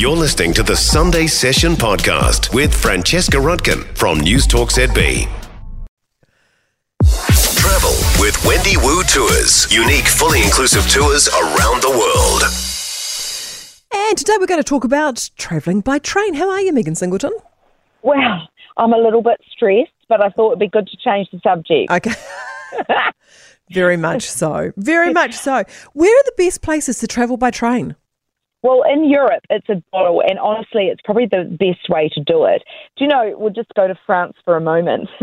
You're listening to the Sunday Session podcast with Francesca Rudkin from News Talk ZB. Travel with Wendy Wu Tours. Unique, fully inclusive tours around the world. And today we're going to talk about travelling by train. How are you, Megan Singleton? Well, I'm a little bit stressed, but I thought it'd be good to change the subject. Okay. Very much so. Very much so. Where are the best places to travel by train? Well, in Europe, it's a bottle, and honestly, it's probably the best way to do it. Do you know? We'll just go to France for a moment,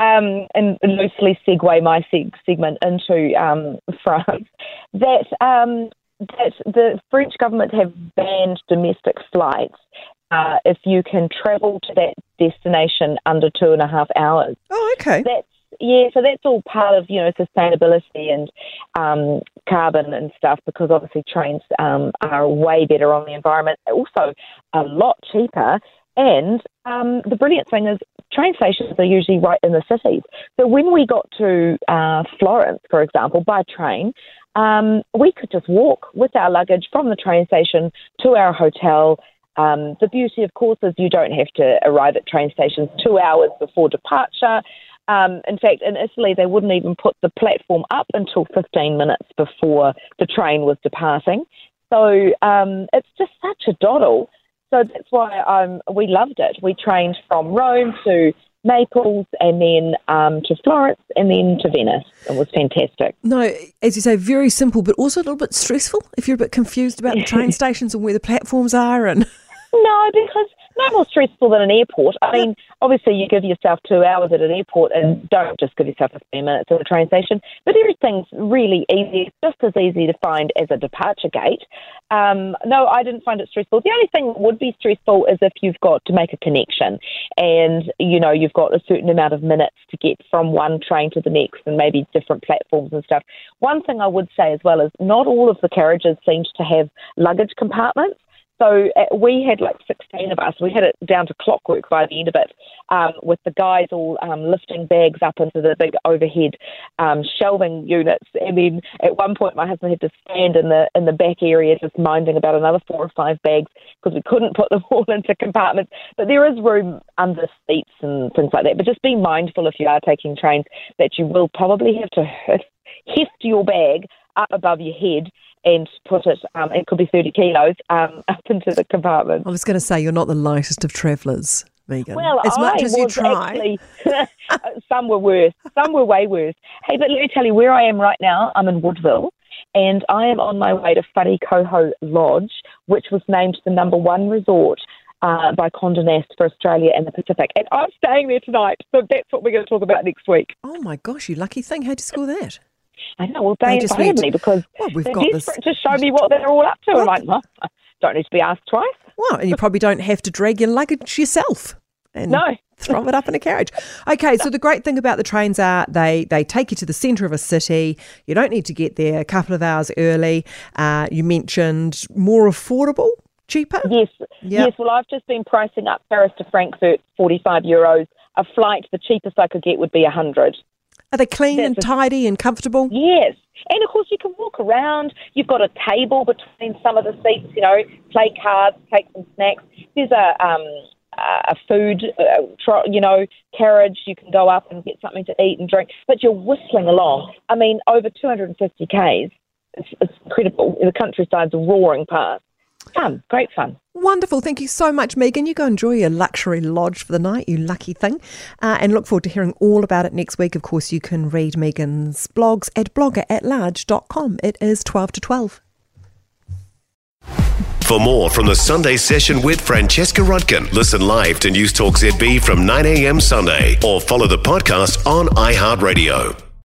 um, and loosely segue my seg- segment into um, France. That um, that the French government have banned domestic flights uh, if you can travel to that destination under two and a half hours. Oh, okay. That's yeah, so that's all part of you know sustainability and um, carbon and stuff because obviously trains um, are way better on the environment, also a lot cheaper. And um, the brilliant thing is train stations are usually right in the cities. So when we got to uh, Florence, for example, by train, um, we could just walk with our luggage from the train station to our hotel. Um, the beauty, of course, is you don't have to arrive at train stations two hours before departure. Um, in fact, in Italy, they wouldn't even put the platform up until 15 minutes before the train was departing. So um, it's just such a doddle. So that's why um, we loved it. We trained from Rome to Naples and then um, to Florence and then to Venice. It was fantastic. No, as you say, very simple, but also a little bit stressful if you're a bit confused about the train stations and where the platforms are. And no, because no more stressful than an airport. I mean, obviously, you give yourself two hours at an airport and don't just give yourself 15 minutes at a train station. But everything's really easy, It's just as easy to find as a departure gate. Um, no, I didn't find it stressful. The only thing that would be stressful is if you've got to make a connection and, you know, you've got a certain amount of minutes to get from one train to the next and maybe different platforms and stuff. One thing I would say as well is not all of the carriages seemed to have luggage compartments. So uh, we had like 16 of us. We had it down to clockwork by the end of it, um, with the guys all um, lifting bags up into the big overhead um, shelving units. And then at one point, my husband had to stand in the in the back area just minding about another four or five bags because we couldn't put them all into compartments. But there is room under seats and things like that. But just be mindful if you are taking trains that you will probably have to heft your bag up above your head and put it, um, it could be 30 kilos, um, up into the compartment. I was going to say, you're not the lightest of travellers. Megan. Well, as much I as you try. Actually, some were worse. Some were way worse. Hey, but let me tell you where I am right now. I'm in Woodville, and I am on my way to Wharekauhau Lodge, which was named the number one resort uh, by Condé Nast for Australia and the Pacific. And I'm staying there tonight, so that's what we're going to talk about next week. Oh my gosh, you lucky thing! How'd you score that? I know. Well, they, They just invited me because "Well, we've they're got this- desperate to show me what they're all up to. I'm like, well, don't need to be asked twice. Well, and you probably don't have to drag your luggage yourself. And No. throw it up in a carriage. Okay, so the great thing about the trains are they they take you to the centre of a city. You don't need to get there a couple of hours early. Uh, you mentioned more affordable, cheaper. Yes, Yep. yes. Well, I've just been pricing up Paris to Frankfurt, forty-five euros. A flight, the cheapest I could get would be a hundred. Are they clean and tidy and comfortable? Yes, and of course you can walk around. You've got a table between some of the seats. You know, play cards, take some snacks. There's a um, a food, uh, you know, carriage. You can go up and get something to eat and drink. But you're whistling along. I mean, over 250 k's. It's, it's incredible. The countryside's roaring past. Fun, great fun. Wonderful. Thank you so much, Megan. You go enjoy your luxury lodge for the night, you lucky thing. Uh, and look forward to hearing all about it next week. Of course, you can read Megan's blogs at bloggeratlarge.com. It is 12 to 12. For more from the Sunday Session with Francesca Rudkin, listen live to News Talk ZB from 9 a.m. Sunday or follow the podcast on iHeartRadio.